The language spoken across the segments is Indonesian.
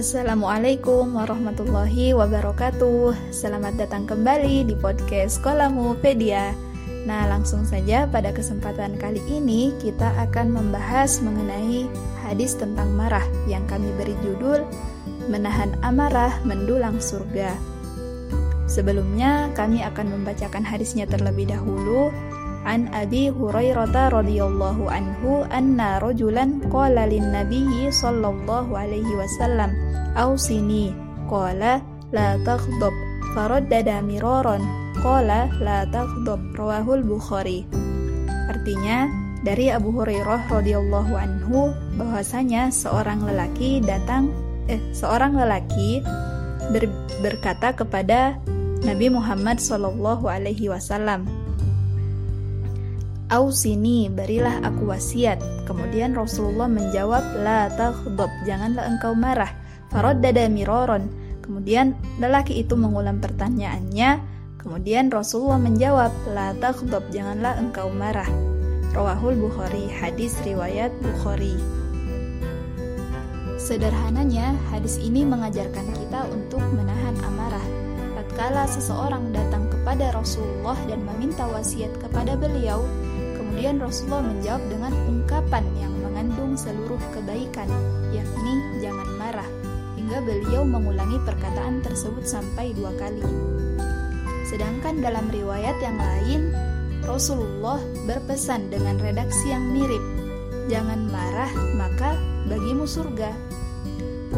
Assalamualaikum warahmatullahi wabarakatuh. Selamat datang kembali di podcast Kolamu Pedia. Nah langsung saja pada kesempatan kali ini kita akan membahas mengenai hadis tentang marah Yang kami beri judul Menahan amarah mendulang surga. Sebelumnya kami akan membacakan hadisnya terlebih dahulu An Abi Hurairah radhiyallahu anhu anna rajulan qala lin nabiyyi sallallahu alaihi wasallam ausini qala la taghdab faraddada miraran qala la taghdab rawahul bukhari. Artinya dari Abu Hurairah radhiyallahu anhu bahwasanya seorang lelaki datang eh seorang lelaki ber, berkata kepada Nabi Muhammad sallallahu alaihi wasallam Ausini, berilah aku wasiat. Kemudian Rasulullah menjawab, La taghdab, janganlah engkau marah. Faraddada miroron. Kemudian lelaki itu mengulang pertanyaannya. Kemudian Rasulullah menjawab, La taghdab, janganlah engkau marah. Rawahul Bukhari, hadis riwayat Bukhari. Sederhananya, hadis ini mengajarkan kita untuk menahan amarah. Tatkala seseorang datang kepada Rasulullah dan meminta wasiat kepada beliau, Kemudian Rasulullah menjawab dengan ungkapan yang mengandung seluruh kebaikan, yakni jangan marah, hingga beliau mengulangi perkataan tersebut sampai dua kali. Sedangkan dalam riwayat yang lain, Rasulullah berpesan dengan redaksi yang mirip, jangan marah, maka bagimu surga.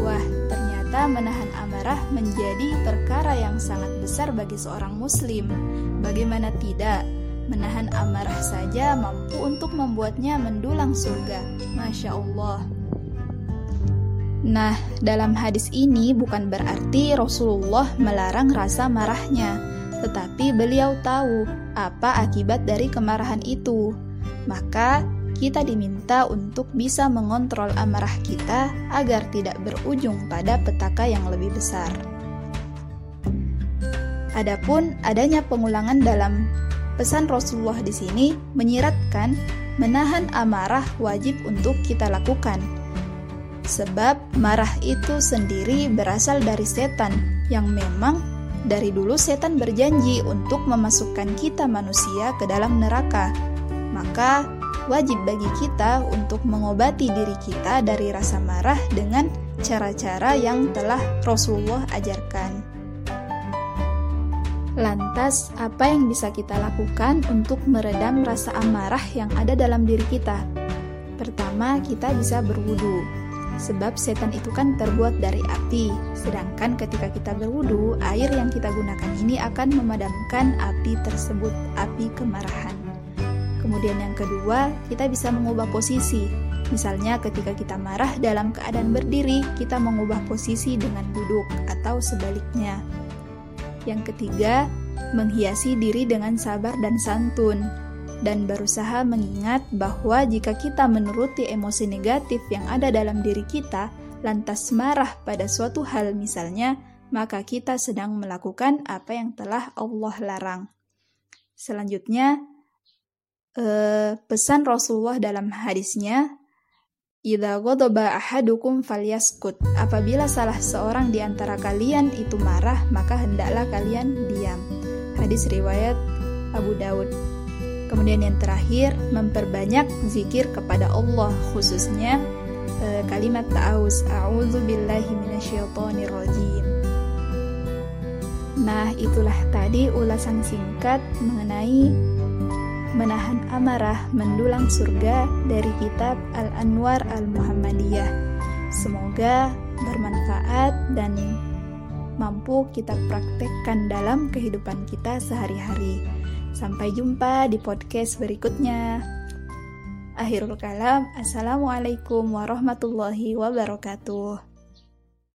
Wah, ternyata menahan amarah menjadi perkara yang sangat besar bagi seorang muslim. Bagaimana tidak? Menahan amarah saja mampu untuk membuatnya mendulang surga. Masya Allah. Nah, dalam hadis ini bukan berarti Rasulullah melarang rasa marahnya, tetapi beliau tahu apa akibat dari kemarahan itu. Maka, kita diminta untuk bisa mengontrol amarah kita agar tidak berujung pada petaka yang lebih besar. Adapun adanya pengulangan dalam Pesan Rasulullah di sini menyiratkan menahan amarah wajib untuk kita lakukan. Sebab marah itu sendiri berasal dari setan yang memang dari dulu setan berjanji untuk memasukkan kita manusia ke dalam neraka. Maka wajib bagi kita untuk mengobati diri kita dari rasa marah dengan cara-cara yang telah Rasulullah ajarkan. Lantas, apa yang bisa kita lakukan untuk meredam rasa amarah yang ada dalam diri kita? Pertama, kita bisa berwudu. Sebab setan itu kan terbuat dari api, sedangkan ketika kita berwudu, air yang kita gunakan ini akan memadamkan api tersebut, api kemarahan. Kemudian yang kedua, kita bisa mengubah posisi. Misalnya ketika kita marah dalam keadaan berdiri, kita mengubah posisi dengan duduk atau sebaliknya. Yang ketiga, menghiasi diri dengan sabar dan santun, dan berusaha mengingat bahwa jika kita menuruti emosi negatif yang ada dalam diri kita, lantas marah pada suatu hal misalnya, maka kita sedang melakukan apa yang telah Allah larang. Selanjutnya, eh, pesan Rasulullah dalam hadisnya, Idza ghadaba ahadukum falyaskut. Apabila salah seorang di antara kalian itu marah, maka hendaklah kalian diam. Hadis riwayat Abu Daud. Kemudian yang terakhir, memperbanyak zikir kepada Allah khususnya e, kalimat ta'awuz. A'udzu billahi minasyaitonir rajim. Nah, itulah tadi ulasan singkat mengenai menahan amarah mendulang surga dari kitab Al-Anwar Al-Muhammadiyah. Semoga bermanfaat dan mampu kita praktekkan dalam kehidupan kita sehari-hari. Sampai jumpa di podcast berikutnya. Akhirul kalam, Assalamualaikum warahmatullahi wabarakatuh.